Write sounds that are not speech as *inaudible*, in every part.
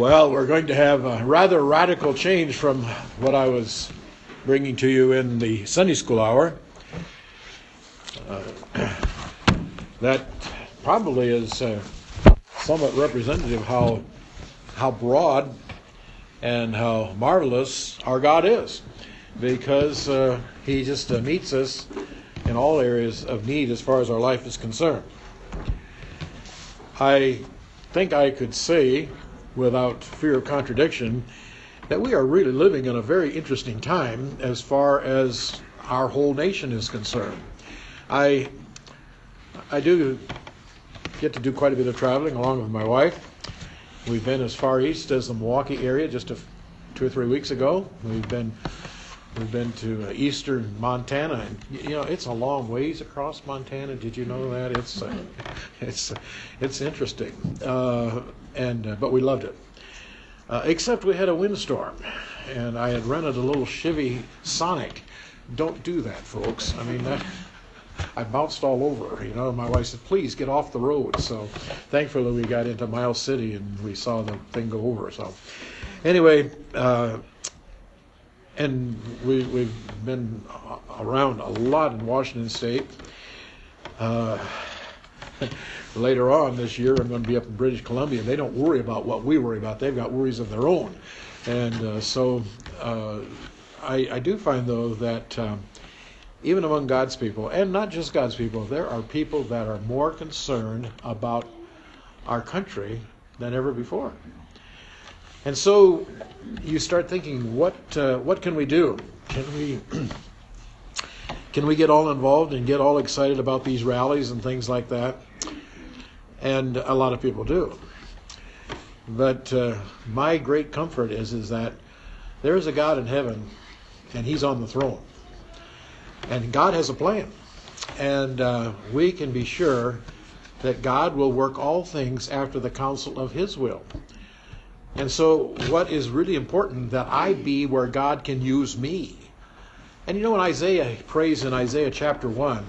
Well, we're going to have a rather radical change from what I was bringing to you in the Sunday school hour. Uh, *clears throat* that probably is uh, somewhat representative how how broad and how marvelous our God is, because uh, He just uh, meets us in all areas of need as far as our life is concerned. I think I could say, without fear of contradiction, that we are really living in a very interesting time as far as our whole nation is concerned. I I do get to do quite a bit of traveling along with my wife. We've been as far east as the Milwaukee area just a, two or three weeks ago. We've been we've been to uh, eastern Montana, and you know it's a long ways across Montana. Did you know that? It's uh, *laughs* it's it's interesting, uh, and uh, but we loved it. Uh, except we had a windstorm, and I had rented a little Chevy Sonic. Don't do that, folks. I mean that. I bounced all over. You know, my wife said, "Please get off the road." So, thankfully, we got into Miles City and we saw the thing go over. So, anyway, uh, and we we've been around a lot in Washington State. Uh, *laughs* later on this year, I'm going to be up in British Columbia. They don't worry about what we worry about. They've got worries of their own, and uh, so uh, I, I do find though that. Um, even among God's people, and not just God's people, there are people that are more concerned about our country than ever before. And so you start thinking, what uh, what can we do? Can we can we get all involved and get all excited about these rallies and things like that? And a lot of people do. But uh, my great comfort is is that there is a God in heaven, and He's on the throne and God has a plan. And uh, we can be sure that God will work all things after the counsel of His will. And so, what is really important that I be where God can use me. And you know, when Isaiah prays in Isaiah chapter 1,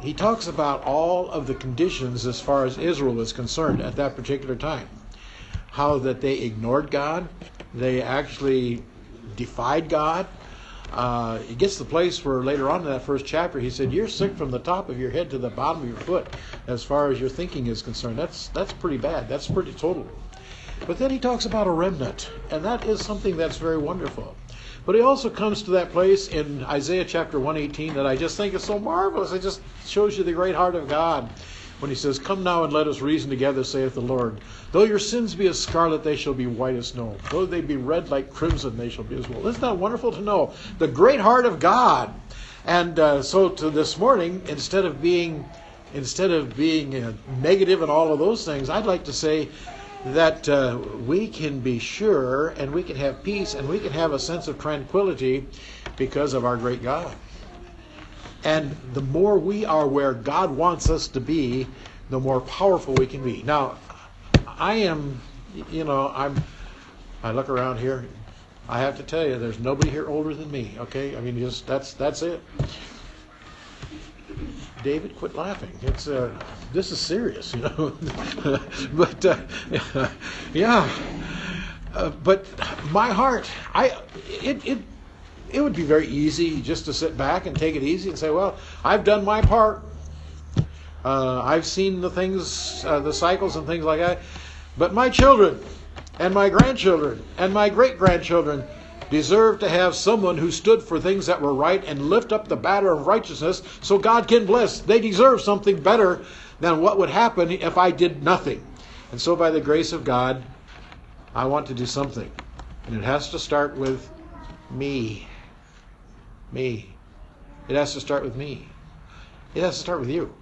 he talks about all of the conditions as far as Israel is concerned at that particular time. How that they ignored God, they actually defied God, uh, he gets to the place where later on in that first chapter he said, "You're sick from the top of your head to the bottom of your foot, as far as your thinking is concerned. That's that's pretty bad. That's pretty total." But then he talks about a remnant, and that is something that's very wonderful. But he also comes to that place in Isaiah chapter 118 that I just think is so marvelous. It just shows you the great heart of God when he says, Come now and let us reason together, saith the Lord. Though your sins be as scarlet, they shall be white as snow. Though they be red like crimson, they shall be as wool. Isn't that wonderful to know? The great heart of God. And uh, so to this morning, instead of being instead of being uh, negative and all of those things, I'd like to say that uh, we can be sure and we can have peace and we can have a sense of tranquility because of our great God. And the more we are where God wants us to be, the more powerful we can be. Now, I am, you know, I'm, I look around here, I have to tell you, there's nobody here older than me, okay? I mean, just, that's, that's it. David, quit laughing. It's, uh, this is serious, you know. *laughs* but, uh, yeah. Uh, but my heart, I, it, it it would be very easy just to sit back and take it easy and say, well, I've done my part. Uh, I've seen the things, uh, the cycles and things like that. But my children and my grandchildren and my great grandchildren deserve to have someone who stood for things that were right and lift up the banner of righteousness so God can bless. They deserve something better than what would happen if I did nothing. And so, by the grace of God, I want to do something. And it has to start with me. Me. It has to start with me. It has to start with you.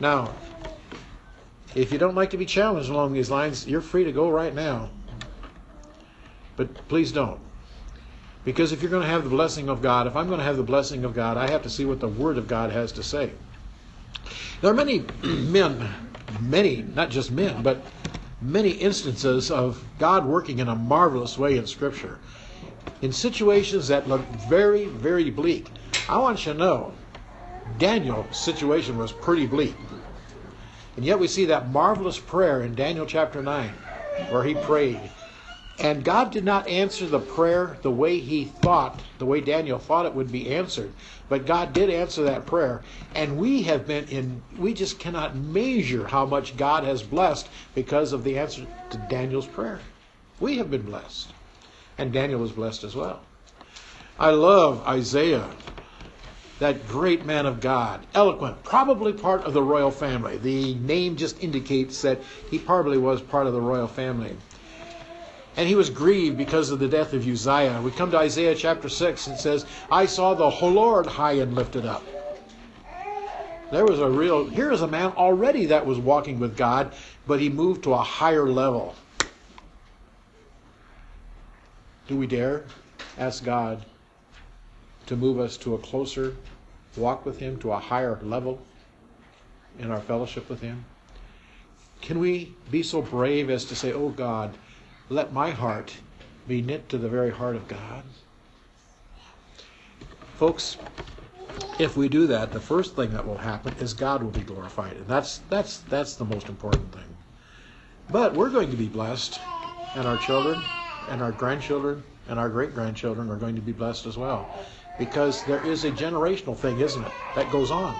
Now, if you don't like to be challenged along these lines, you're free to go right now. But please don't. Because if you're going to have the blessing of God, if I'm going to have the blessing of God, I have to see what the Word of God has to say. There are many *clears throat* men, many, not just men, but many instances of God working in a marvelous way in Scripture in situations that look very, very bleak. I want you to know Daniel's situation was pretty bleak. And yet we see that marvelous prayer in Daniel chapter 9 where he prayed. And God did not answer the prayer the way he thought, the way Daniel thought it would be answered. But God did answer that prayer. And we have been in, we just cannot measure how much God has blessed because of the answer to Daniel's prayer. We have been blessed. And Daniel was blessed as well. I love Isaiah, that great man of God, eloquent, probably part of the royal family. The name just indicates that he probably was part of the royal family. And he was grieved because of the death of Uzziah. We come to Isaiah chapter 6 and says, I saw the Lord high and lifted up. There was a real, here is a man already that was walking with God, but he moved to a higher level. Do we dare ask God to move us to a closer walk with Him, to a higher level in our fellowship with Him? Can we be so brave as to say, Oh God, let my heart be knit to the very heart of God? Folks, if we do that, the first thing that will happen is God will be glorified. And that's that's that's the most important thing. But we're going to be blessed, and our children, and our grandchildren, and our great grandchildren are going to be blessed as well. Because there is a generational thing, isn't it, that goes on.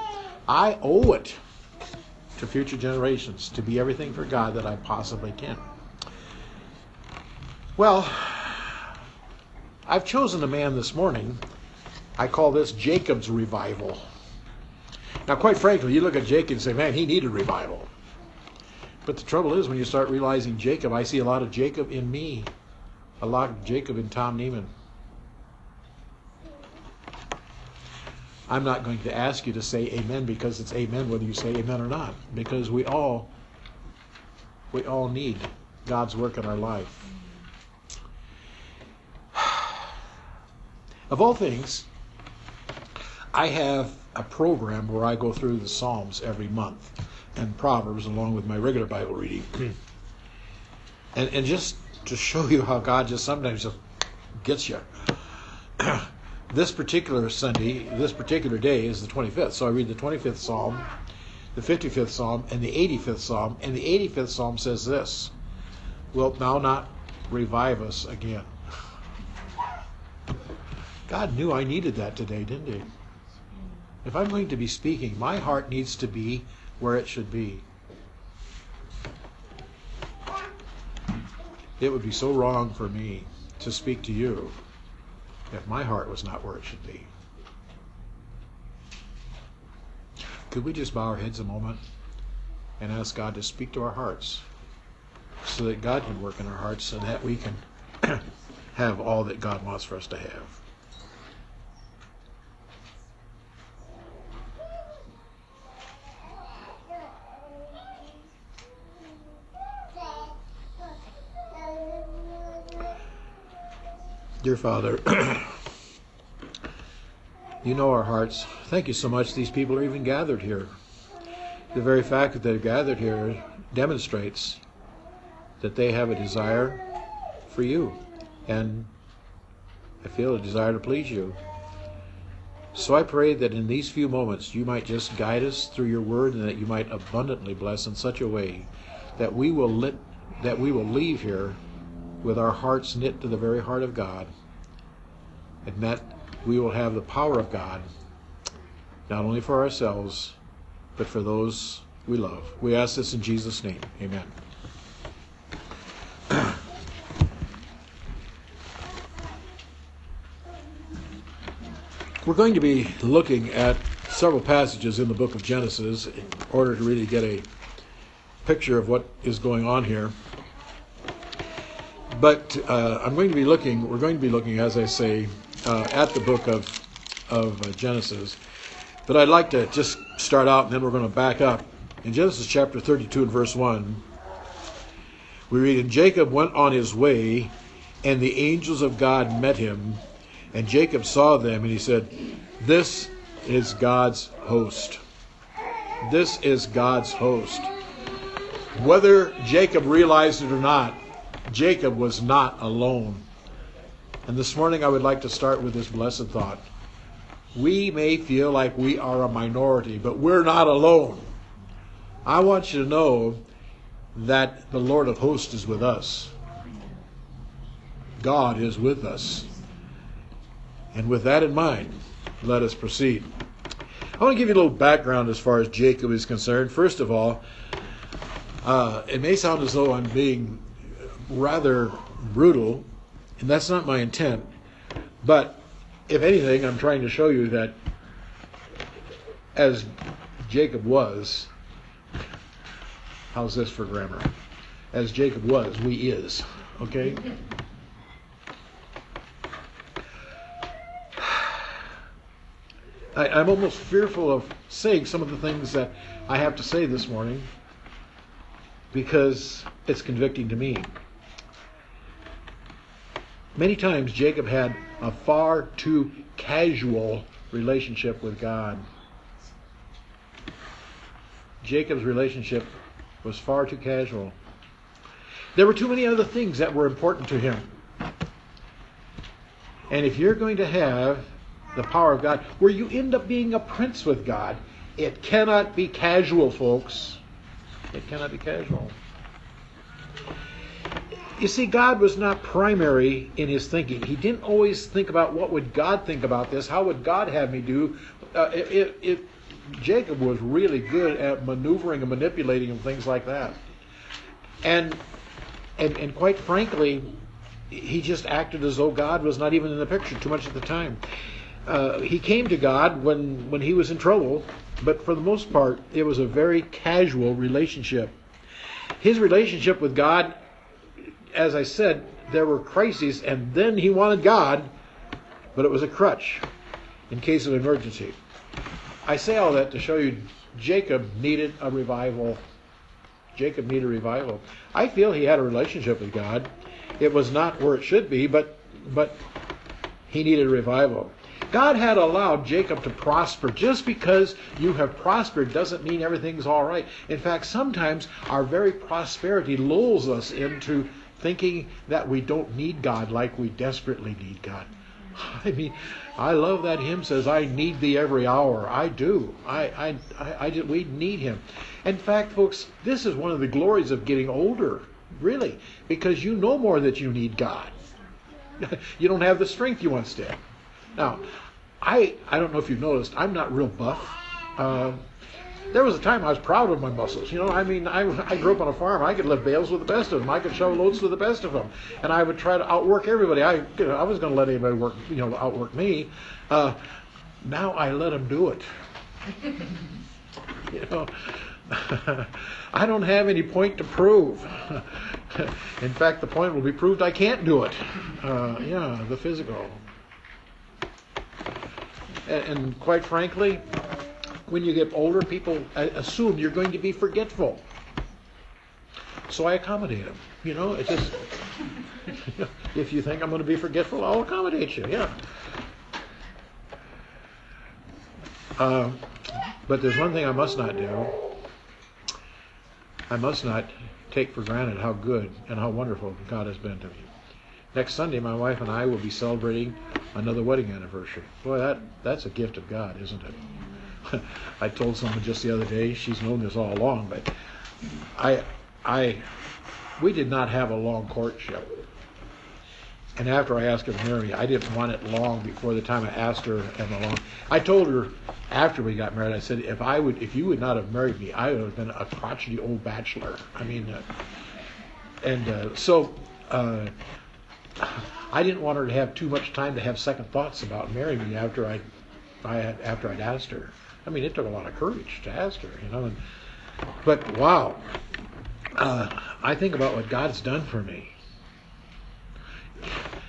I owe it to future generations to be everything for God that I possibly can. Well, I've chosen a man this morning. I call this Jacob's revival. Now, quite frankly, you look at Jacob and say, man, he needed revival. But the trouble is, when you start realizing Jacob, I see a lot of Jacob in me, a lot of Jacob in Tom Neiman. I'm not going to ask you to say amen because it's amen whether you say amen or not, because we all we all need God's work in our life. Of all things, I have a program where I go through the Psalms every month and Proverbs along with my regular Bible reading. Hmm. and, and just to show you how God just sometimes just gets you. *clears throat* this particular Sunday, this particular day is the 25th. So I read the 25th Psalm, the 55th Psalm, and the 85th Psalm. And the 85th Psalm says this Wilt thou not revive us again? God knew I needed that today, didn't He? If I'm going to be speaking, my heart needs to be where it should be. It would be so wrong for me to speak to you if my heart was not where it should be. Could we just bow our heads a moment and ask God to speak to our hearts so that God can work in our hearts so that we can *clears throat* have all that God wants for us to have? Dear Father, *clears throat* you know our hearts. Thank you so much these people are even gathered here. The very fact that they're gathered here demonstrates that they have a desire for you. And I feel a desire to please you. So I pray that in these few moments you might just guide us through your word and that you might abundantly bless in such a way that we will lit, that we will leave here with our hearts knit to the very heart of God, and that we will have the power of God, not only for ourselves, but for those we love. We ask this in Jesus' name. Amen. We're going to be looking at several passages in the book of Genesis in order to really get a picture of what is going on here. But uh, I'm going to be looking, we're going to be looking, as I say, uh, at the book of, of uh, Genesis. But I'd like to just start out and then we're going to back up. In Genesis chapter 32 and verse 1, we read, And Jacob went on his way, and the angels of God met him. And Jacob saw them, and he said, This is God's host. This is God's host. Whether Jacob realized it or not, Jacob was not alone. And this morning I would like to start with this blessed thought. We may feel like we are a minority, but we're not alone. I want you to know that the Lord of hosts is with us. God is with us. And with that in mind, let us proceed. I want to give you a little background as far as Jacob is concerned. First of all, uh, it may sound as though I'm being rather brutal, and that's not my intent. But if anything, I'm trying to show you that as Jacob was, how's this for grammar? As Jacob was, we is. Okay? I, I'm almost fearful of saying some of the things that I have to say this morning because it's convicting to me. Many times Jacob had a far too casual relationship with God. Jacob's relationship was far too casual. There were too many other things that were important to him. And if you're going to have the power of God, where you end up being a prince with God. It cannot be casual, folks. It cannot be casual. You see, God was not primary in his thinking. He didn't always think about what would God think about this, how would God have me do. Uh, it, it, Jacob was really good at maneuvering and manipulating and things like that. And, and, and quite frankly, he just acted as though God was not even in the picture too much at the time uh, he came to God when, when he was in trouble, but for the most part, it was a very casual relationship. His relationship with God, as I said, there were crises, and then he wanted God, but it was a crutch in case of emergency. I say all that to show you Jacob needed a revival. Jacob needed a revival. I feel he had a relationship with God. It was not where it should be, but but he needed a revival. God had allowed Jacob to prosper. Just because you have prospered doesn't mean everything's all right. In fact, sometimes our very prosperity lulls us into thinking that we don't need God like we desperately need God. *laughs* I mean, I love that hymn says, "I need Thee every hour." I do. I, I, I, I, we need Him. In fact, folks, this is one of the glories of getting older, really, because you know more that you need God. *laughs* you don't have the strength you once did. Now, I I don't know if you've noticed, I'm not real buff. Uh, there was a time I was proud of my muscles. You know, I mean, I, I grew up on a farm. I could lift bales with the best of them. I could shovel loads with the best of them, and I would try to outwork everybody. I you know, I was going to let anybody work you know outwork me. Uh, now I let them do it. *laughs* you know. *laughs* I don't have any point to prove. *laughs* In fact, the point will be proved I can't do it. Uh, yeah, the physical. And quite frankly, when you get older, people assume you're going to be forgetful. So I accommodate them. You know, it's just *laughs* if you think I'm going to be forgetful, I'll accommodate you. Yeah. Uh, but there's one thing I must not do. I must not take for granted how good and how wonderful God has been to me. Next Sunday, my wife and I will be celebrating another wedding anniversary. Boy, that that's a gift of God, isn't it? *laughs* I told someone just the other day. She's known this all along, but I, I, we did not have a long courtship. And after I asked her to marry me, I didn't want it long before the time I asked her and long. I told her after we got married, I said, if I would, if you would not have married me, I would have been a crotchety old bachelor. I mean, uh, and uh, so. Uh, I didn't want her to have too much time to have second thoughts about marrying me after I, I after I'd asked her. I mean, it took a lot of courage to ask her, you know. And, but wow, uh, I think about what God's done for me.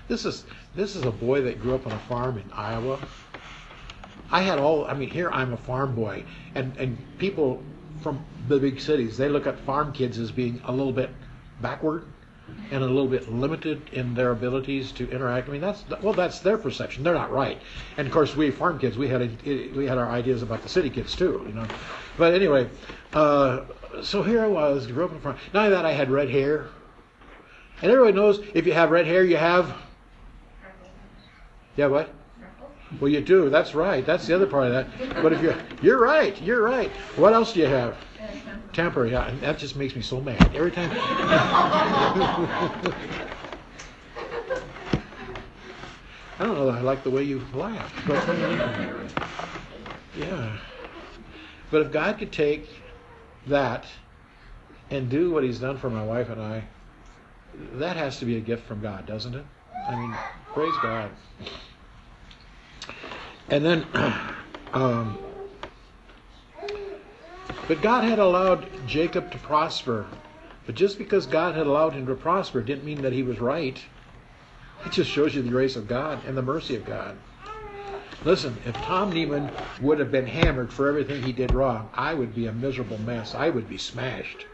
This is this is a boy that grew up on a farm in Iowa. I had all. I mean, here I'm a farm boy, and and people from the big cities they look at farm kids as being a little bit backward and a little bit limited in their abilities to interact. I mean, that's well, that's their perception. They're not right. And of course, we farm kids, we had we had our ideas about the city kids too, you know. But anyway, uh, so here I was, grew up in farm. Not only that, I had red hair, and everybody knows if you have red hair, you have. Yeah, what? Well, you do. That's right. That's the other part of that. But if you're, you're right. You're right. What else do you have? Temper, yeah, that just makes me so mad every time. *laughs* I don't know. I like the way you laugh, but yeah. But if God could take that and do what He's done for my wife and I, that has to be a gift from God, doesn't it? I mean, praise God. And then, *clears throat* um, but God had allowed Jacob to prosper. But just because God had allowed him to prosper didn't mean that he was right. It just shows you the grace of God and the mercy of God. Listen, if Tom Neiman would have been hammered for everything he did wrong, I would be a miserable mess. I would be smashed.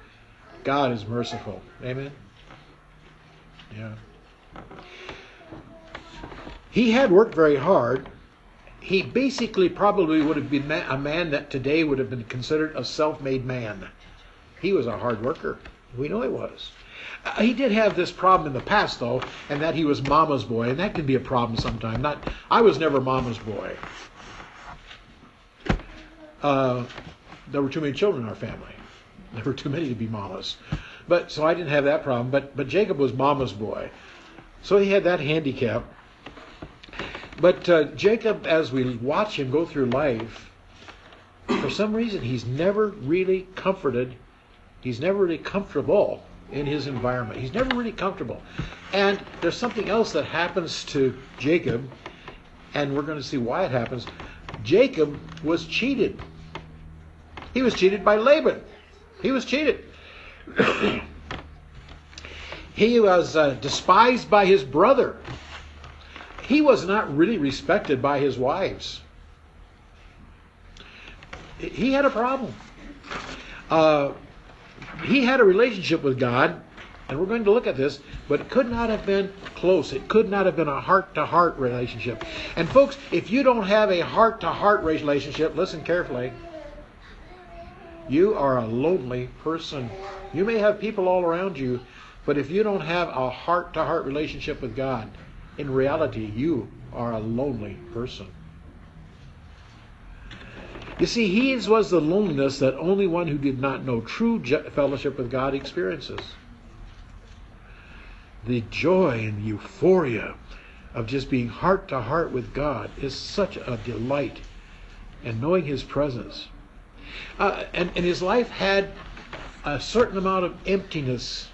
God is merciful. Amen? Yeah. He had worked very hard. He basically probably would have been a man that today would have been considered a self made man. He was a hard worker. We know he was. Uh, he did have this problem in the past, though, and that he was mama's boy, and that can be a problem sometimes. Not, I was never mama's boy. Uh, there were too many children in our family. There were too many to be mamas, but so I didn't have that problem. But but Jacob was mama's boy, so he had that handicap. But uh, Jacob, as we watch him go through life, for some reason he's never really comforted. He's never really comfortable in his environment. He's never really comfortable. And there's something else that happens to Jacob, and we're going to see why it happens. Jacob was cheated. He was cheated by Laban. He was cheated. *coughs* he was uh, despised by his brother. He was not really respected by his wives. He had a problem. Uh, he had a relationship with God, and we're going to look at this, but it could not have been close. It could not have been a heart to heart relationship. And, folks, if you don't have a heart to heart relationship, listen carefully. You are a lonely person. You may have people all around you, but if you don't have a heart to heart relationship with God, in reality, you are a lonely person. You see, his was the loneliness that only one who did not know true fellowship with God experiences. The joy and euphoria of just being heart to heart with God is such a delight, and knowing His presence. Uh, and, and his life had a certain amount of emptiness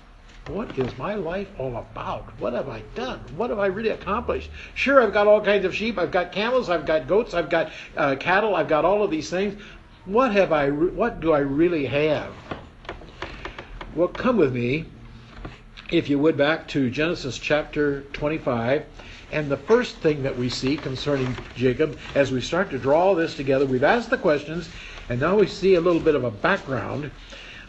what is my life all about? What have I done? What have I really accomplished? Sure, I've got all kinds of sheep. I've got camels. I've got goats. I've got uh, cattle. I've got all of these things. What have I? Re- what do I really have? Well, come with me, if you would, back to Genesis chapter 25. And the first thing that we see concerning Jacob, as we start to draw this together, we've asked the questions, and now we see a little bit of a background.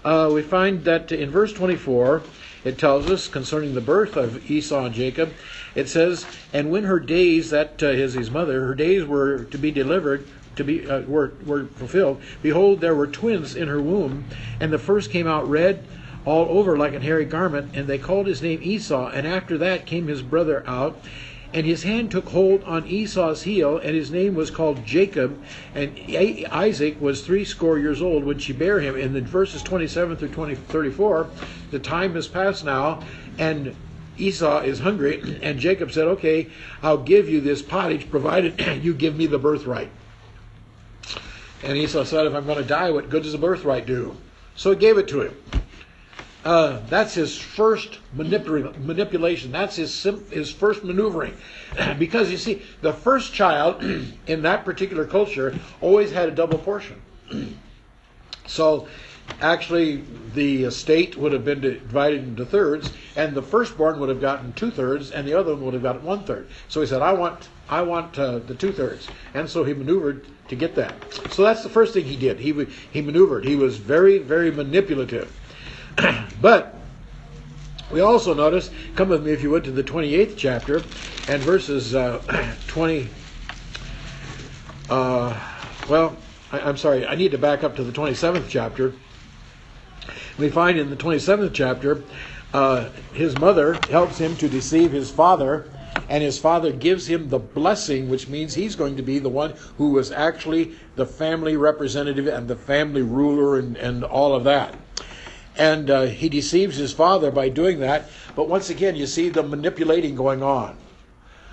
Uh, we find that in verse 24, it tells us concerning the birth of Esau and Jacob. It says, "And when her days, that uh, is his mother, her days were to be delivered, to be uh, were were fulfilled. Behold, there were twins in her womb, and the first came out red." All over like a hairy garment, and they called his name Esau. And after that came his brother out, and his hand took hold on Esau's heel, and his name was called Jacob. And Isaac was threescore years old when she bare him. In the verses 27 through 20, 34, the time has passed now, and Esau is hungry, and Jacob said, Okay, I'll give you this pottage, provided *clears throat* you give me the birthright. And Esau said, If I'm going to die, what good does a birthright do? So he gave it to him. Uh, that's his first manipul- manipulation. That's his sim- his first maneuvering, *clears throat* because you see, the first child *clears throat* in that particular culture always had a double portion. *clears throat* so, actually, the estate would have been divided into thirds, and the firstborn would have gotten two thirds, and the other one would have gotten one third. So he said, "I want, I want uh, the two thirds," and so he maneuvered to get that. So that's the first thing he did. He he maneuvered. He was very, very manipulative. *clears throat* but we also notice, come with me if you would to the 28th chapter and verses uh, *clears throat* 20. Uh, well, I, am sorry, I need to back up to the 27th chapter. We find in the 27th chapter, uh, his mother helps him to deceive his father and his father gives him the blessing, which means he's going to be the one who was actually the family representative and the family ruler and, and all of that. And uh, he deceives his father by doing that. But once again, you see the manipulating going on.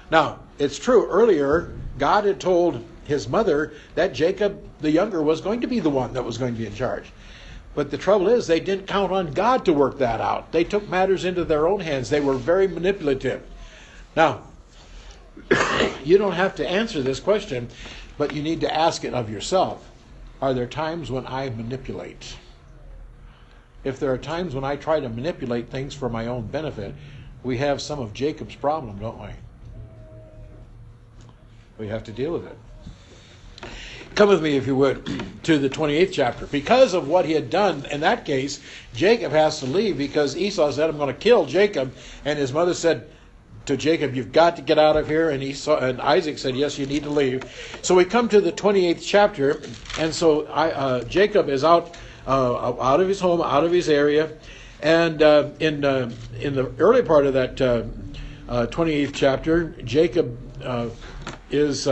Now, it's true, earlier, God had told his mother that Jacob the younger was going to be the one that was going to be in charge. But the trouble is, they didn't count on God to work that out. They took matters into their own hands. They were very manipulative. Now, *coughs* you don't have to answer this question, but you need to ask it of yourself. Are there times when I manipulate? If there are times when I try to manipulate things for my own benefit, we have some of Jacob's problem, don't we? We have to deal with it. Come with me, if you would, *clears throat* to the 28th chapter. Because of what he had done in that case, Jacob has to leave because Esau said, I'm going to kill Jacob. And his mother said to Jacob, You've got to get out of here. And, Esau, and Isaac said, Yes, you need to leave. So we come to the 28th chapter. And so I, uh, Jacob is out, uh, out of his home, out of his area. And uh, in, uh, in the early part of that 28th uh, uh, chapter, Jacob is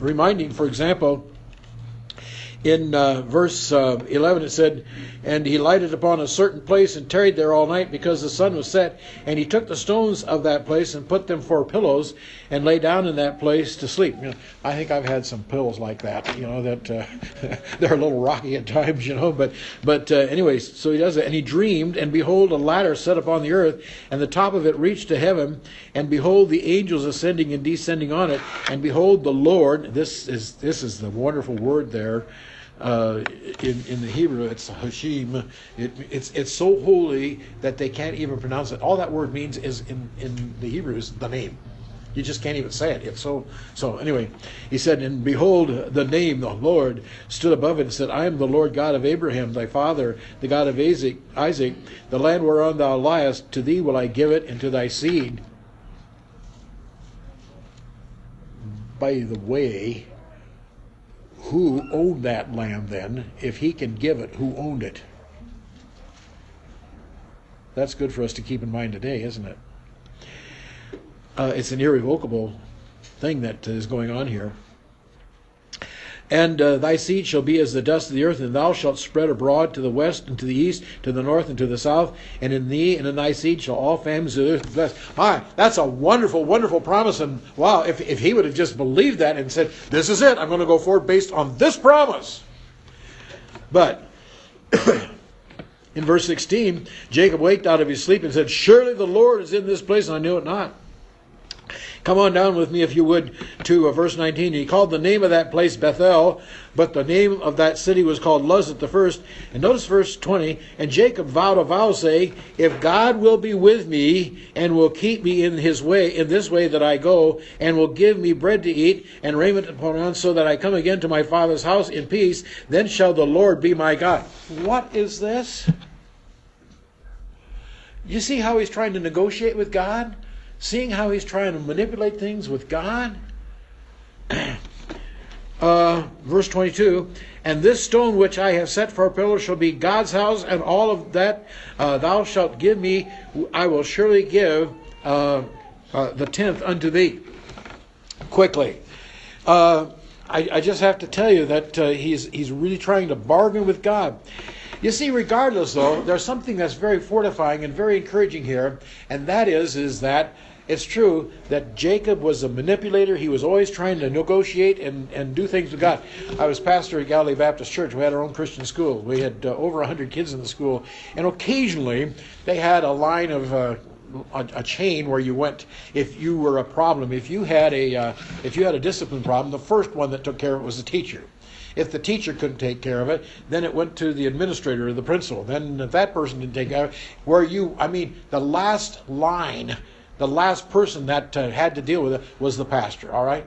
reminding, for example, in uh, verse uh, 11 it said, And he lighted upon a certain place and tarried there all night because the sun was set. And he took the stones of that place and put them for pillows and lay down in that place to sleep. You know, I think I've had some pills like that, you know, that uh, *laughs* they're a little rocky at times, you know. But, but uh, anyways, so he does it. And he dreamed, and behold, a ladder set upon the earth, and the top of it reached to heaven. And behold, the angels ascending and descending on it. And behold, the Lord, this is, this is the wonderful word there. Uh, in, in the Hebrew, it's HaShem. It, it's, it's so holy that they can't even pronounce it. All that word means is in, in the Hebrew is the name. You just can't even say it. It's so so. Anyway, he said, "And behold, the name, the Lord, stood above it and said, I am the Lord God of Abraham, thy father, the God of Isaac. Isaac, the land whereon thou liest, to thee will I give it, and to thy seed." By the way, who owned that land then? If he can give it, who owned it? That's good for us to keep in mind today, isn't it? Uh, it's an irrevocable thing that is going on here. And uh, thy seed shall be as the dust of the earth, and thou shalt spread abroad to the west and to the east, to the north and to the south. And in thee and in thy seed shall all families of the earth be blessed. My, that's a wonderful, wonderful promise. And wow, if, if he would have just believed that and said, This is it, I'm going to go forward based on this promise. But *coughs* in verse 16, Jacob waked out of his sleep and said, Surely the Lord is in this place, and I knew it not. Come on down with me, if you would, to uh, verse 19. He called the name of that place Bethel, but the name of that city was called Luz at the first. And notice verse 20. And Jacob vowed a vow, saying, If God will be with me, and will keep me in his way, in this way that I go, and will give me bread to eat, and raiment to put on, so that I come again to my father's house in peace, then shall the Lord be my God. What is this? You see how he's trying to negotiate with God? Seeing how he's trying to manipulate things with God. *clears throat* uh, verse 22 And this stone which I have set for a pillar shall be God's house, and all of that uh, thou shalt give me, I will surely give uh, uh the tenth unto thee. Quickly. Uh, I, I, just have to tell you that uh, he's, he's really trying to bargain with God. You see, regardless though, there's something that's very fortifying and very encouraging here, and that is, is that it's true that Jacob was a manipulator. He was always trying to negotiate and, and do things with God. I was pastor at Galilee Baptist Church. We had our own Christian school. We had uh, over 100 kids in the school. And occasionally they had a line of. Uh, a, a, chain where you went if you were a problem if you had a uh, if you had a discipline problem the first one that took care of it was the teacher if the teacher couldn't take care of it, then it went to the administrator or the principal. Then if that person didn't take care of it, where you, I mean, the last line the last person that uh, had to deal with it was the pastor, all right?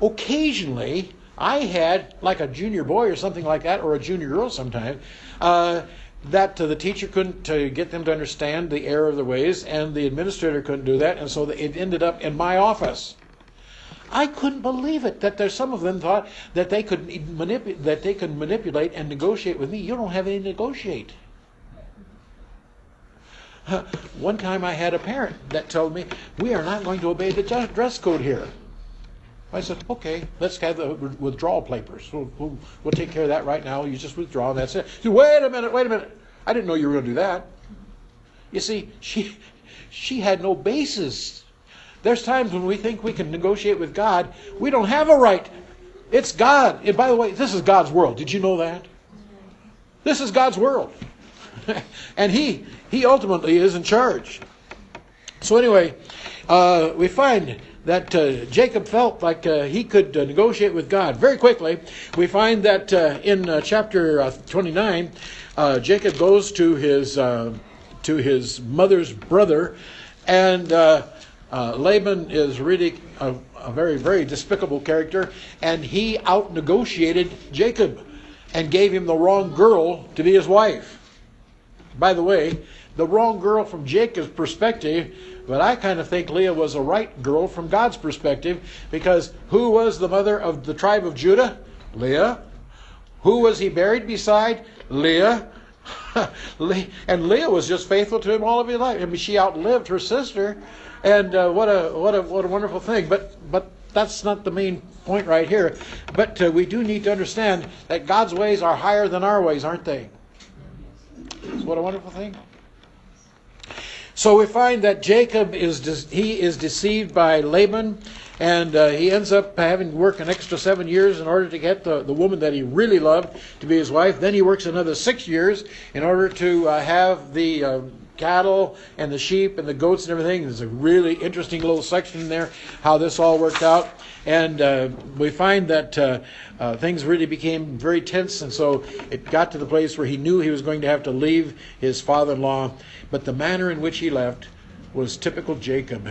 Occasionally, I had, like a junior boy or something like that, or a junior girl sometimes, uh, that uh, the teacher couldn't uh, get them to understand the error of their ways, and the administrator couldn't do that, and so it ended up in my office. I couldn't believe it that there's some of them thought that they could manipulate that they could manipulate and negotiate with me. You don't have any to negotiate. *laughs* One time I had a parent that told me, We are not going to obey the dress code here. I said, Okay, let's have the withdrawal papers. We'll, we'll, we'll take care of that right now. You just withdraw, and that's it. Said, wait a minute, wait a minute. I didn't know you were going to do that. You see, she, she had no basis. There's times when we think we can negotiate with God. We don't have a right. It's God. And by the way, this is God's world. Did you know that? This is God's world. *laughs* and he, he ultimately is in charge. So, anyway, uh, we find that uh, Jacob felt like uh, he could uh, negotiate with God. Very quickly, we find that uh, in uh, chapter 29, Jacob goes to his, to his mother's brother, and Laban is really a, a very, very despicable character, and he out negotiated Jacob and gave him the wrong girl to be his wife. By the way, the wrong girl from Jacob's perspective, but I kind of think Leah was a right girl from God's perspective because who was the mother of the tribe of Judah? Leah. Who was he buried beside? Leah. *laughs* and Leah was just faithful to him all of his life. I mean, she outlived her sister, and uh, what a what a what a wonderful thing. But but that's not the main point right here. But uh, we do need to understand that God's ways are higher than our ways, aren't they? What a wonderful thing. So we find that Jacob is de- he is deceived by Laban, and uh, he ends up having to work an extra seven years in order to get the, the woman that he really loved to be his wife. Then he works another six years in order to uh, have the uh, cattle and the sheep and the goats and everything. There's a really interesting little section there how this all worked out. And uh, we find that uh, uh, things really became very tense, and so it got to the place where he knew he was going to have to leave his father in law. But the manner in which he left was typical Jacob.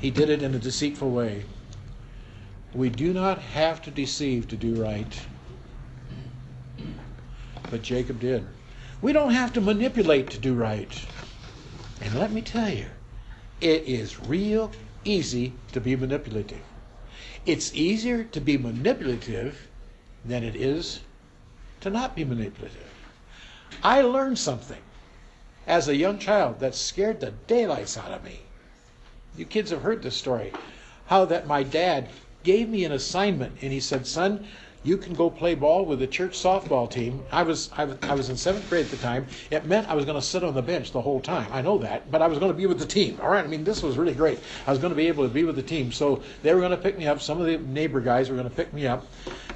He did it in a deceitful way. We do not have to deceive to do right. But Jacob did. We don't have to manipulate to do right. And let me tell you, it is real easy to be manipulative. It's easier to be manipulative than it is to not be manipulative. I learned something as a young child that scared the daylights out of me. You kids have heard this story. How that my dad gave me an assignment and he said, Son, you can go play ball with the church softball team. I was I, I was in seventh grade at the time. It meant I was going to sit on the bench the whole time. I know that, but I was going to be with the team. All right. I mean, this was really great. I was going to be able to be with the team. So they were going to pick me up. Some of the neighbor guys were going to pick me up,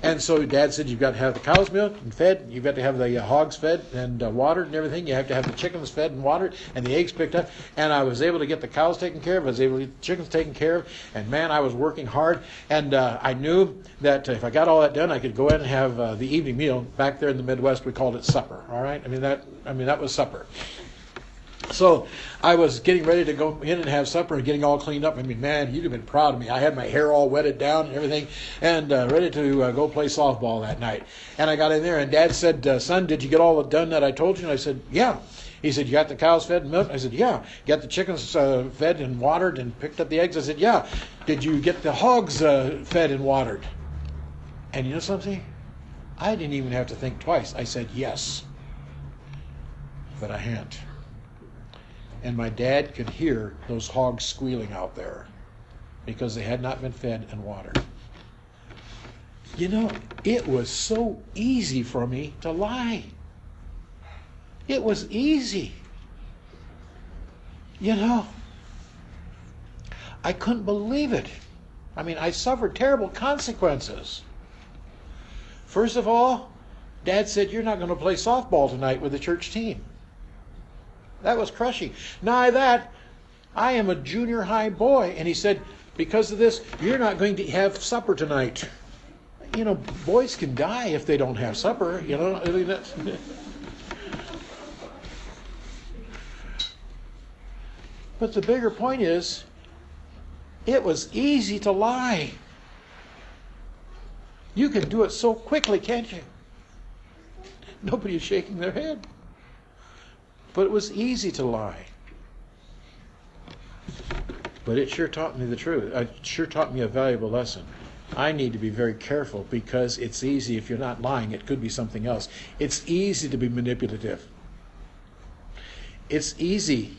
and so Dad said, "You've got to have the cows milked and fed. You've got to have the uh, hogs fed and uh, watered and everything. You have to have the chickens fed and watered and the eggs picked up." And I was able to get the cows taken care of. I was able to get the chickens taken care of. And man, I was working hard. And uh, I knew that if I got all that done, I could go in and have uh, the evening meal. Back there in the Midwest, we called it supper. All right, I mean that. I mean that was supper. So I was getting ready to go in and have supper and getting all cleaned up. I mean, man, you'd have been proud of me. I had my hair all wetted down and everything, and uh, ready to uh, go play softball that night. And I got in there, and Dad said, uh, "Son, did you get all done that I told you?" And I said, "Yeah." He said, "You got the cows fed and milked? I said, "Yeah." Got the chickens uh, fed and watered and picked up the eggs? I said, "Yeah." Did you get the hogs uh, fed and watered? And you know something? I didn't even have to think twice. I said yes. But I hadn't. And my dad could hear those hogs squealing out there because they had not been fed and watered. You know, it was so easy for me to lie. It was easy. You know, I couldn't believe it. I mean, I suffered terrible consequences. First of all, Dad said, You're not going to play softball tonight with the church team. That was crushing. Nigh that, I am a junior high boy. And he said, Because of this, you're not going to have supper tonight. You know, boys can die if they don't have supper, you know. I mean, but the bigger point is, it was easy to lie. You can do it so quickly, can't you? Nobody is shaking their head. But it was easy to lie. But it sure taught me the truth. Uh, it sure taught me a valuable lesson. I need to be very careful because it's easy, if you're not lying, it could be something else. It's easy to be manipulative. it's easy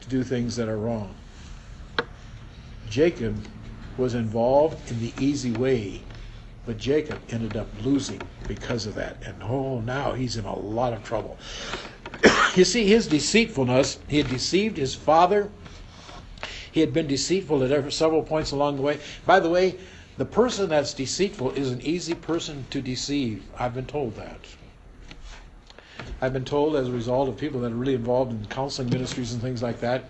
to do things that are wrong. Jacob was involved in the easy way, but Jacob ended up losing because of that. And oh, now he's in a lot of trouble. *coughs* you see, his deceitfulness, he had deceived his father. He had been deceitful at several points along the way. By the way, the person that's deceitful is an easy person to deceive. I've been told that. I've been told as a result of people that are really involved in counseling ministries and things like that,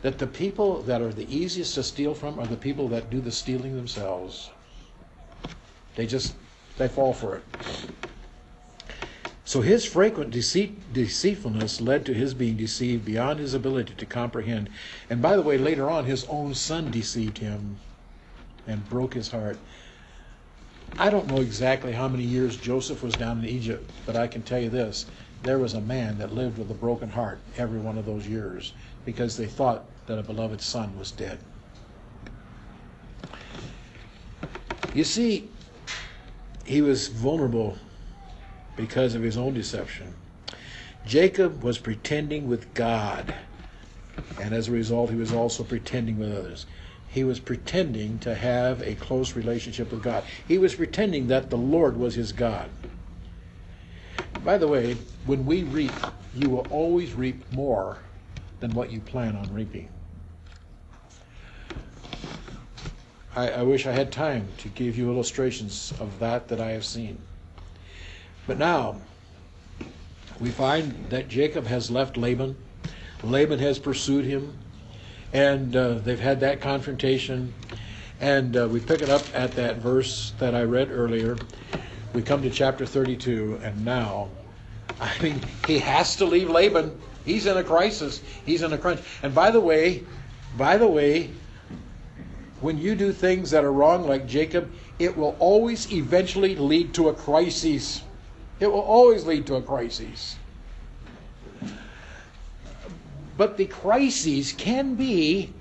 that the people that are the easiest to steal from are the people that do the stealing themselves. They just they fall for it. So his frequent deceit, deceitfulness led to his being deceived beyond his ability to comprehend. And by the way, later on, his own son deceived him and broke his heart. I don't know exactly how many years Joseph was down in Egypt, but I can tell you this there was a man that lived with a broken heart every one of those years because they thought that a beloved son was dead. You see, he was vulnerable because of his own deception. Jacob was pretending with God, and as a result, he was also pretending with others. He was pretending to have a close relationship with God. He was pretending that the Lord was his God. By the way, when we reap, you will always reap more than what you plan on reaping. I, I, wish I had time to give you illustrations of that that I have seen. But now, we find that Jacob has left Laban. Laban has pursued him, and uh, they've had that confrontation. And uh, we pick it up at that verse that I read earlier. We come to chapter 32, and now, *laughs* I mean, he has to leave Laban. He's in a crisis. He's in a crunch. And by the way, by the way, when you do things that are wrong, like Jacob, it will always eventually lead to a crisis. It will always lead to a crisis. But the crises can be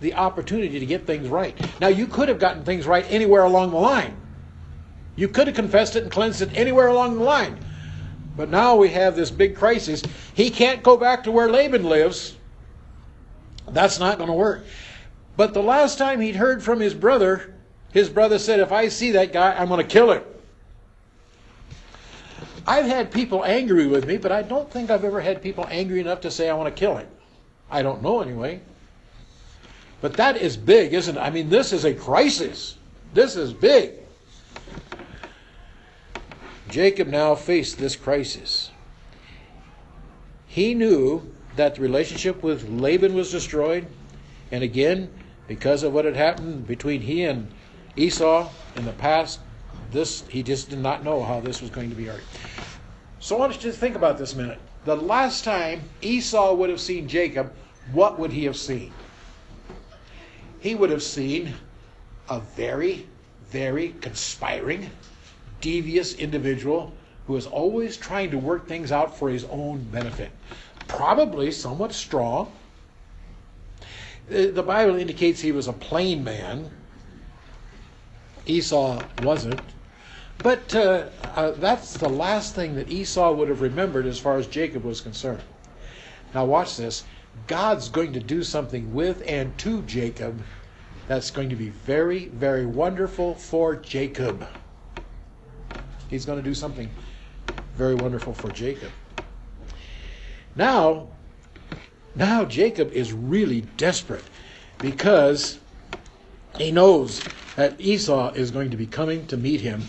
the opportunity to get things right. Now, you could have gotten things right anywhere along the line. You could have confessed it and cleansed it anywhere along the line. But now we have this big crisis. He can't go back to where Laban lives. That's not going to work. But the last time he'd heard from his brother, his brother said, If I see that guy, I'm going to kill him. I've had people angry with me, but I don't think I've ever had people angry enough to say I want to kill him. I don't know anyway. But that is big, isn't it? I mean, this is a crisis. This is big. Jacob now faced this crisis. He knew that the relationship with Laban was destroyed, and again, because of what had happened between he and Esau in the past, this he just did not know how this was going to be argued. So I want you to think about this a minute. The last time Esau would have seen Jacob, what would he have seen? He would have seen a very, very conspiring, devious individual who is always trying to work things out for his own benefit. Probably somewhat strong, the Bible indicates he was a plain man. Esau wasn't. But uh, uh, that's the last thing that Esau would have remembered as far as Jacob was concerned. Now, watch this. God's going to do something with and to Jacob that's going to be very, very wonderful for Jacob. He's going to do something very wonderful for Jacob. Now, now Jacob is really desperate because he knows that Esau is going to be coming to meet him.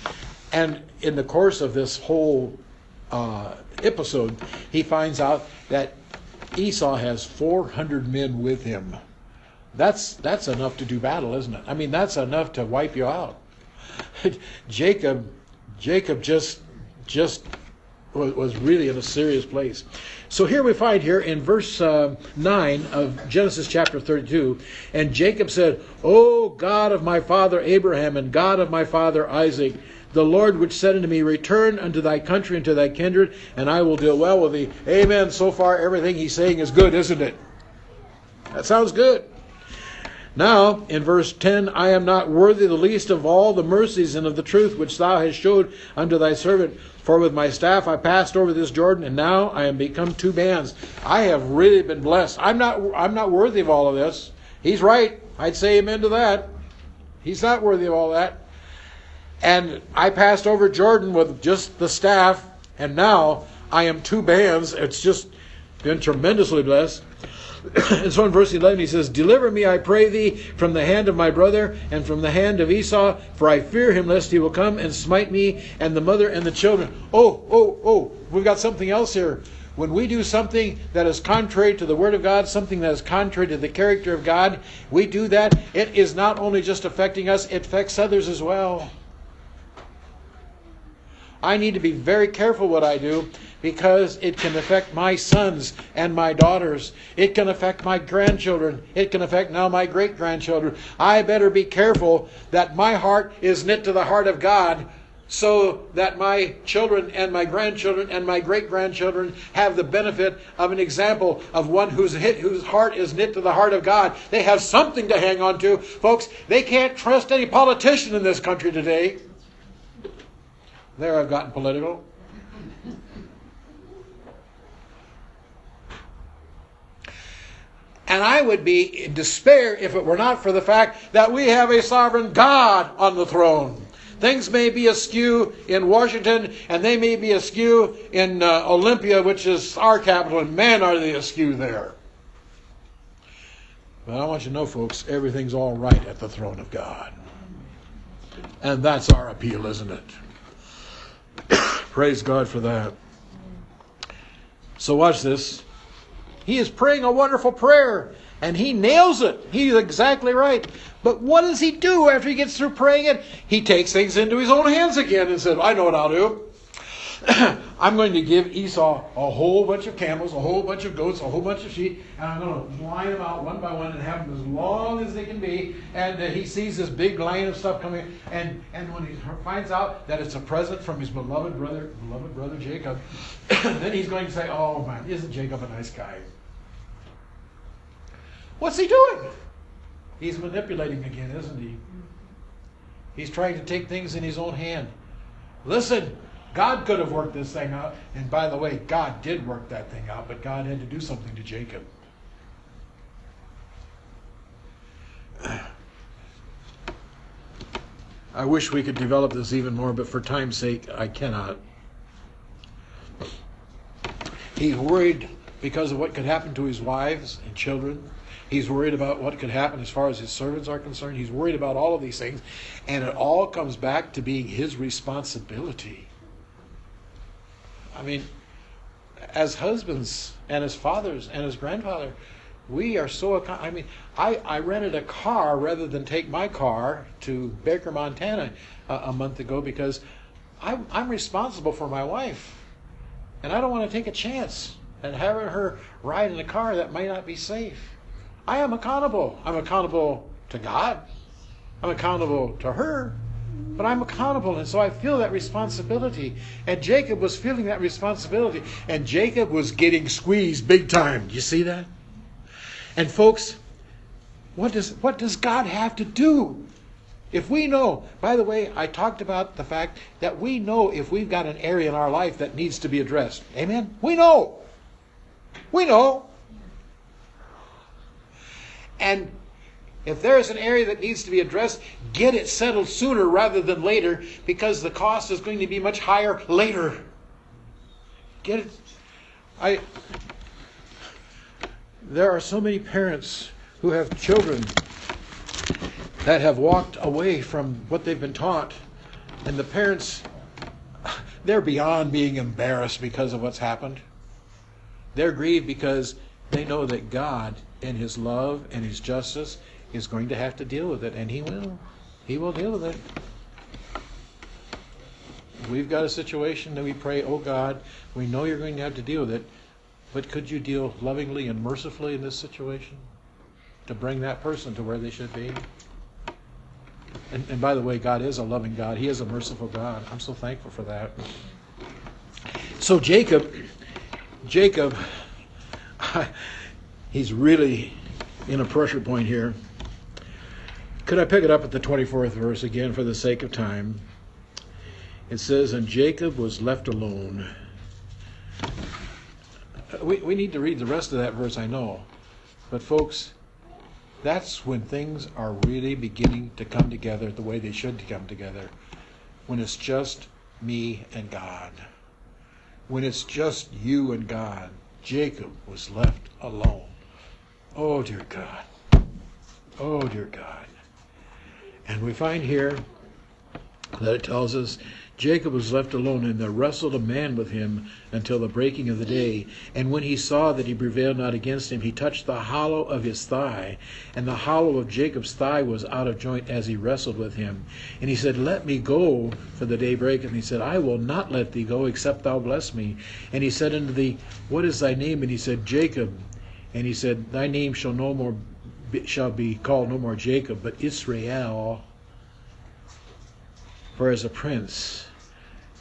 And in the course of this whole uh, episode, he finds out that Esau has 400 men with him. That's, that's enough to do battle, isn't it? I mean, that's enough to wipe you out. *laughs* Jacob, Jacob just, just was, was really in a serious place. So here we find here in verse uh, 9 of Genesis chapter 32, and Jacob said, O God of my father Abraham and God of my father Isaac, the Lord which said unto me, Return unto thy country and to thy kindred, and I will deal well with thee. Amen. So far, everything he's saying is good, isn't it? That sounds good. Now, in verse 10, I am not worthy the least of all the mercies and of the truth which thou hast showed unto thy servant, For with my staff I passed over this Jordan, and now I am become two bands. I have really been blessed. I'm not, I'm not worthy of all of this. He's right. I'd say amen to that. He's not worthy of all that. And I passed over Jordan with just the staff, and now I am two bands. It's just been tremendously blessed. And so in verse 11 he says, Deliver me, I pray thee, from the hand of my brother and from the hand of Esau, for I fear him lest he will come and smite me and the mother and the children. Oh, oh, oh, we've got something else here. When we do something that is contrary to the Word of God, something that is contrary to the character of God, we do that. It is not only just affecting us, it affects others as well. I need to be very careful what I do because it can affect my sons and my daughters. It can affect my grandchildren. It can affect now my great grandchildren. I better be careful that my heart is knit to the heart of God so that my children and my grandchildren and my great grandchildren have the benefit of an example of one whose, hit, whose heart is knit to the heart of God. They have something to hang on to. Folks, they can't trust any politician in this country today. There, I've gotten political. And I would be in despair if it were not for the fact that we have a sovereign God on the throne. Things may be askew in Washington, and they may be askew in uh, Olympia, which is our capital, and man, are they askew there. But I want you to know, folks, everything's all right at the throne of God. And that's our appeal, isn't it? *coughs* Praise God for that. So, watch this. He is praying a wonderful prayer and he nails it. He's exactly right. But what does he do after he gets through praying it? He takes things into his own hands again and says, I know what I'll do. *clears throat* I'm going to give Esau a whole bunch of camels, a whole bunch of goats, a whole bunch of sheep, and I'm going to line them out one by one and have them as long as they can be. And uh, he sees this big line of stuff coming, and and when he finds out that it's a present from his beloved brother, beloved brother Jacob, *clears throat* then he's going to say, "Oh man, isn't Jacob a nice guy?" What's he doing? He's manipulating again, isn't he? He's trying to take things in his own hand. Listen, God could have worked this thing out. And by the way, God did work that thing out, but God had to do something to Jacob. I wish we could develop this even more, but for time's sake, I cannot. He's worried because of what could happen to his wives and children. He's worried about what could happen as far as his servants are concerned. He's worried about all of these things. And it all comes back to being his responsibility. I mean, as husbands and as fathers and as grandfather, we are so. I mean, I, I rented a car rather than take my car to Baker, Montana a, a month ago because I'm, I'm responsible for my wife. And I don't want to take a chance at having her ride in a car that might not be safe. I am accountable. I'm accountable to God. I'm accountable to her. But I'm accountable, and so I feel that responsibility. And Jacob was feeling that responsibility. And Jacob was getting squeezed big time. You see that? And folks, what does what does God have to do? If we know, by the way, I talked about the fact that we know if we've got an area in our life that needs to be addressed. Amen? We know. We know. And if there is an area that needs to be addressed, get it settled sooner rather than later because the cost is going to be much higher later. Get it? I there are so many parents who have children that have walked away from what they've been taught and the parents they're beyond being embarrassed because of what's happened. They're grieved because they know that God in his love and his justice is going to have to deal with it, and he will. He will deal with it. We've got a situation that we pray, oh God, we know you're going to have to deal with it, but could you deal lovingly and mercifully in this situation to bring that person to where they should be? And, and by the way, God is a loving God. He is a merciful God. I'm so thankful for that. So Jacob, Jacob, *laughs* he's really in a pressure point here. Could I pick it up at the 24th verse again for the sake of time? it says, And Jacob was left alone. Uh, we, we need to read the rest of that verse, I know. But, folks, that's when things are really beginning to come together the way they should come together. When it's just me and God. When it's just you and God. Jacob was left alone. Oh, dear God. Oh, dear God. And we find here that it tells us Jacob was left alone, and there wrestled a man with him until the breaking of the day. And when he saw that he prevailed not against him, he touched the hollow of his thigh. And the hollow of Jacob's thigh was out of joint as he wrestled with him. And he said, Let me go, for the day breaketh. And he said, I will not let thee go, except thou bless me. And he said unto thee, What is thy name? And he said, Jacob. And he said, Thy name shall no more shall be called no more Jacob, but Israel. For as a prince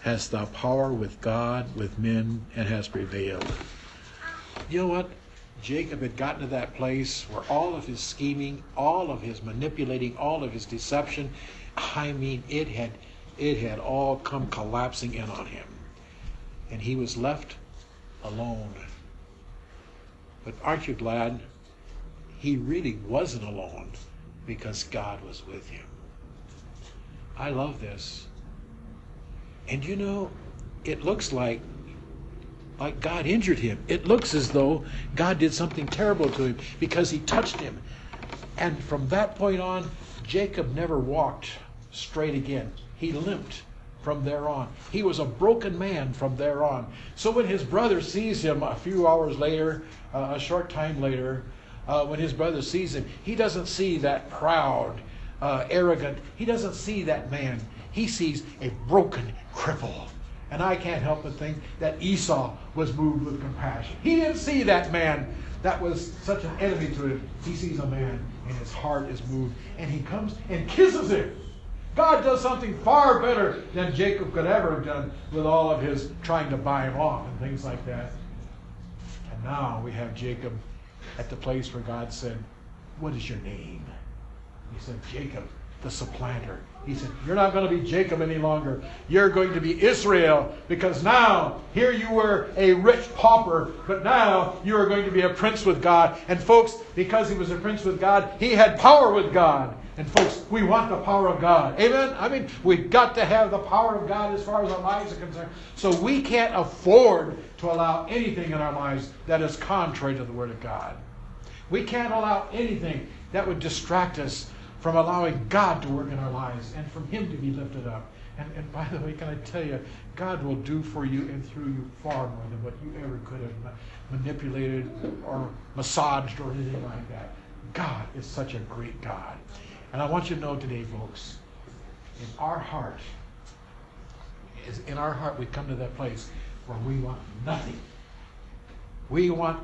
hast thou power with God, with men, and hast prevailed. You know what? Jacob had gotten to that place where all of his scheming, all of his manipulating, all of his deception, I mean, it had it had all come collapsing in on him. And he was left alone. But aren't you glad he really wasn't alone because God was with him? I love this. And you know, it looks like like God injured him. It looks as though God did something terrible to him because he touched him. And from that point on, Jacob never walked straight again. He limped from there on. He was a broken man from there on. So when his brother sees him a few hours later, uh, a short time later, uh, when his brother sees him, he doesn't see that proud, uh, arrogant. He doesn't see that man. He sees a broken cripple. And I can't help but think that Esau was moved with compassion. He didn't see that man that was such an enemy to him. He sees a man and his heart is moved. And he comes and kisses him. God does something far better than Jacob could ever have done with all of his trying to buy him off and things like that. And now we have Jacob at the place where God said, What is your name? He said, Jacob, the supplanter. He said, You're not going to be Jacob any longer. You're going to be Israel because now, here you were a rich pauper, but now you are going to be a prince with God. And folks, because he was a prince with God, he had power with God. And folks, we want the power of God. Amen? I mean, we've got to have the power of God as far as our lives are concerned. So we can't afford to allow anything in our lives that is contrary to the Word of God. We can't allow anything that would distract us from allowing God to work in our lives and from Him to be lifted up. And, and by the way, can I tell you, God will do for you and through you far more than what you ever could have manipulated or massaged or anything like that. God is such a great God. And I want you to know today, folks, in our heart, is in our heart we come to that place where we want nothing. We want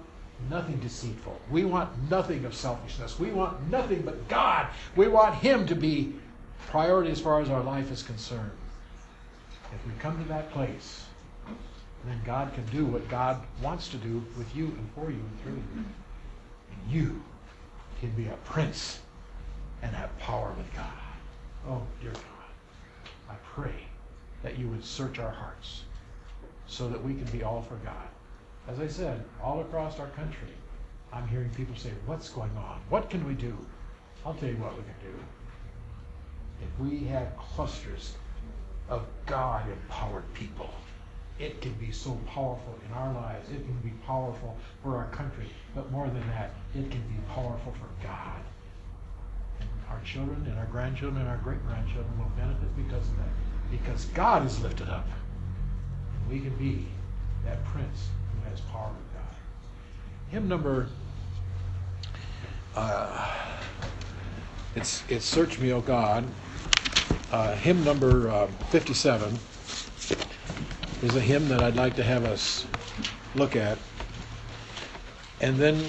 nothing deceitful. We want nothing of selfishness. We want nothing but God. We want Him to be priority as far as our life is concerned. If we come to that place, then God can do what God wants to do with you and for you and through you. And you can be a prince and have power with God. Oh, dear God, I pray that you would search our hearts so that we can be all for God. As I said, all across our country, I'm hearing people say, What's going on? What can we do? I'll tell you what we can do. If we have clusters of God empowered people, it can be so powerful in our lives. It can be powerful for our country. But more than that, it can be powerful for God our children and our grandchildren and our great grandchildren will benefit because of that. Because God is lifted up. And we can be that prince who has power with God. Hymn number uh, it's it's Search Me, O God. Uh, hymn number uh, 57 is a hymn that I'd like to have us look at. And then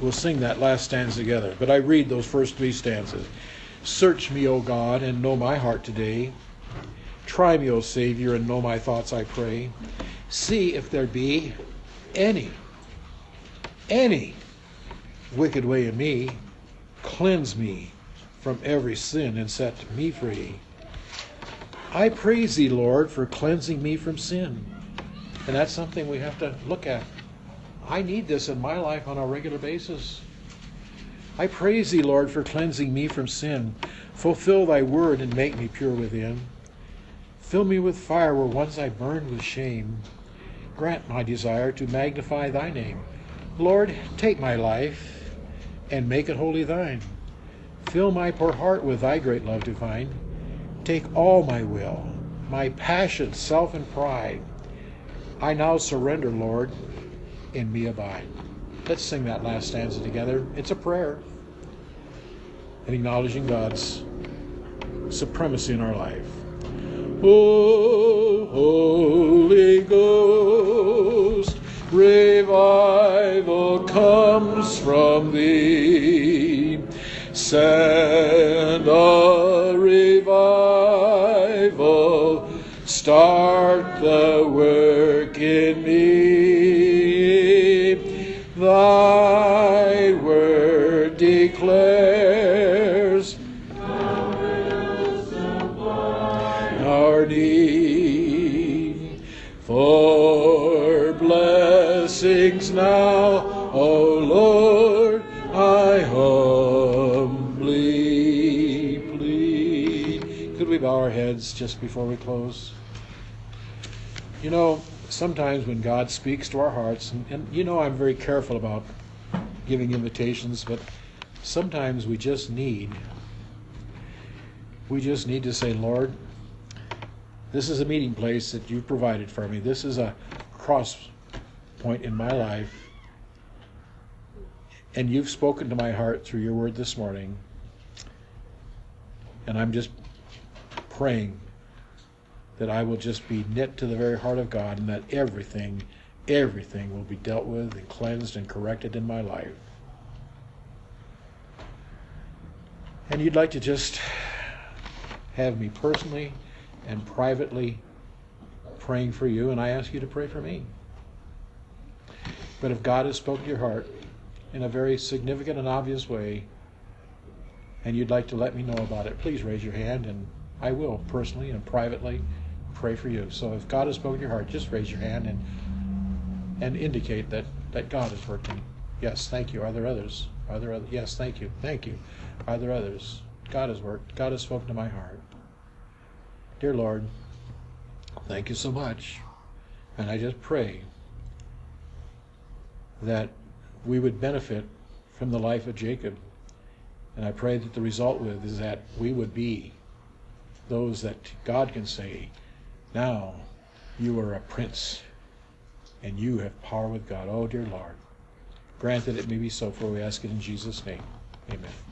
we'll sing that last stanza together. But I read those first three stanzas. Search me, O God, and know my heart today. Try me, O Savior, and know my thoughts, I pray. See if there be any, any wicked way in me. Cleanse me from every sin and set me free. I praise thee, Lord, for cleansing me from sin. And that's something we have to look at. I need this in my life on a regular basis. I praise thee, Lord, for cleansing me from sin. Fulfill thy word and make me pure within. Fill me with fire where once I burned with shame. Grant my desire to magnify thy name. Lord, take my life and make it wholly thine. Fill my poor heart with thy great love divine. Take all my will, my passion, self, and pride. I now surrender, Lord, in me abide. Let's sing that last stanza together. It's a prayer and acknowledging God's supremacy in our life. Oh, Holy Ghost, revival comes from thee. Send a revival, start the work in me. Declares our need for blessings now, O Lord, I humbly plead. Could we bow our heads just before we close? You know, sometimes when God speaks to our hearts, and, and you know I'm very careful about giving invitations, but sometimes we just need we just need to say, Lord, this is a meeting place that you've provided for me. This is a cross point in my life. And you've spoken to my heart through your word this morning. And I'm just praying that I will just be knit to the very heart of God and that everything, everything will be dealt with and cleansed and corrected in my life. And you'd like to just have me personally and privately praying for you, and I ask you to pray for me. But if God has spoken to your heart in a very significant and obvious way, and you'd like to let me know about it, please raise your hand, and I will personally and privately pray for you. So if God has spoken to your heart, just raise your hand and and indicate that, that God is working. Yes, thank you. Are there others? Are there others? Yes, thank you. Thank you. Are there others? God has worked. God has spoken to my heart. Dear Lord, thank you so much. And I just pray that we would benefit from the life of Jacob. And I pray that the result with is that we would be those that God can say, now you are a prince and you have power with God. Oh, dear Lord, grant that it may be so, for we ask it in Jesus' name. Amen.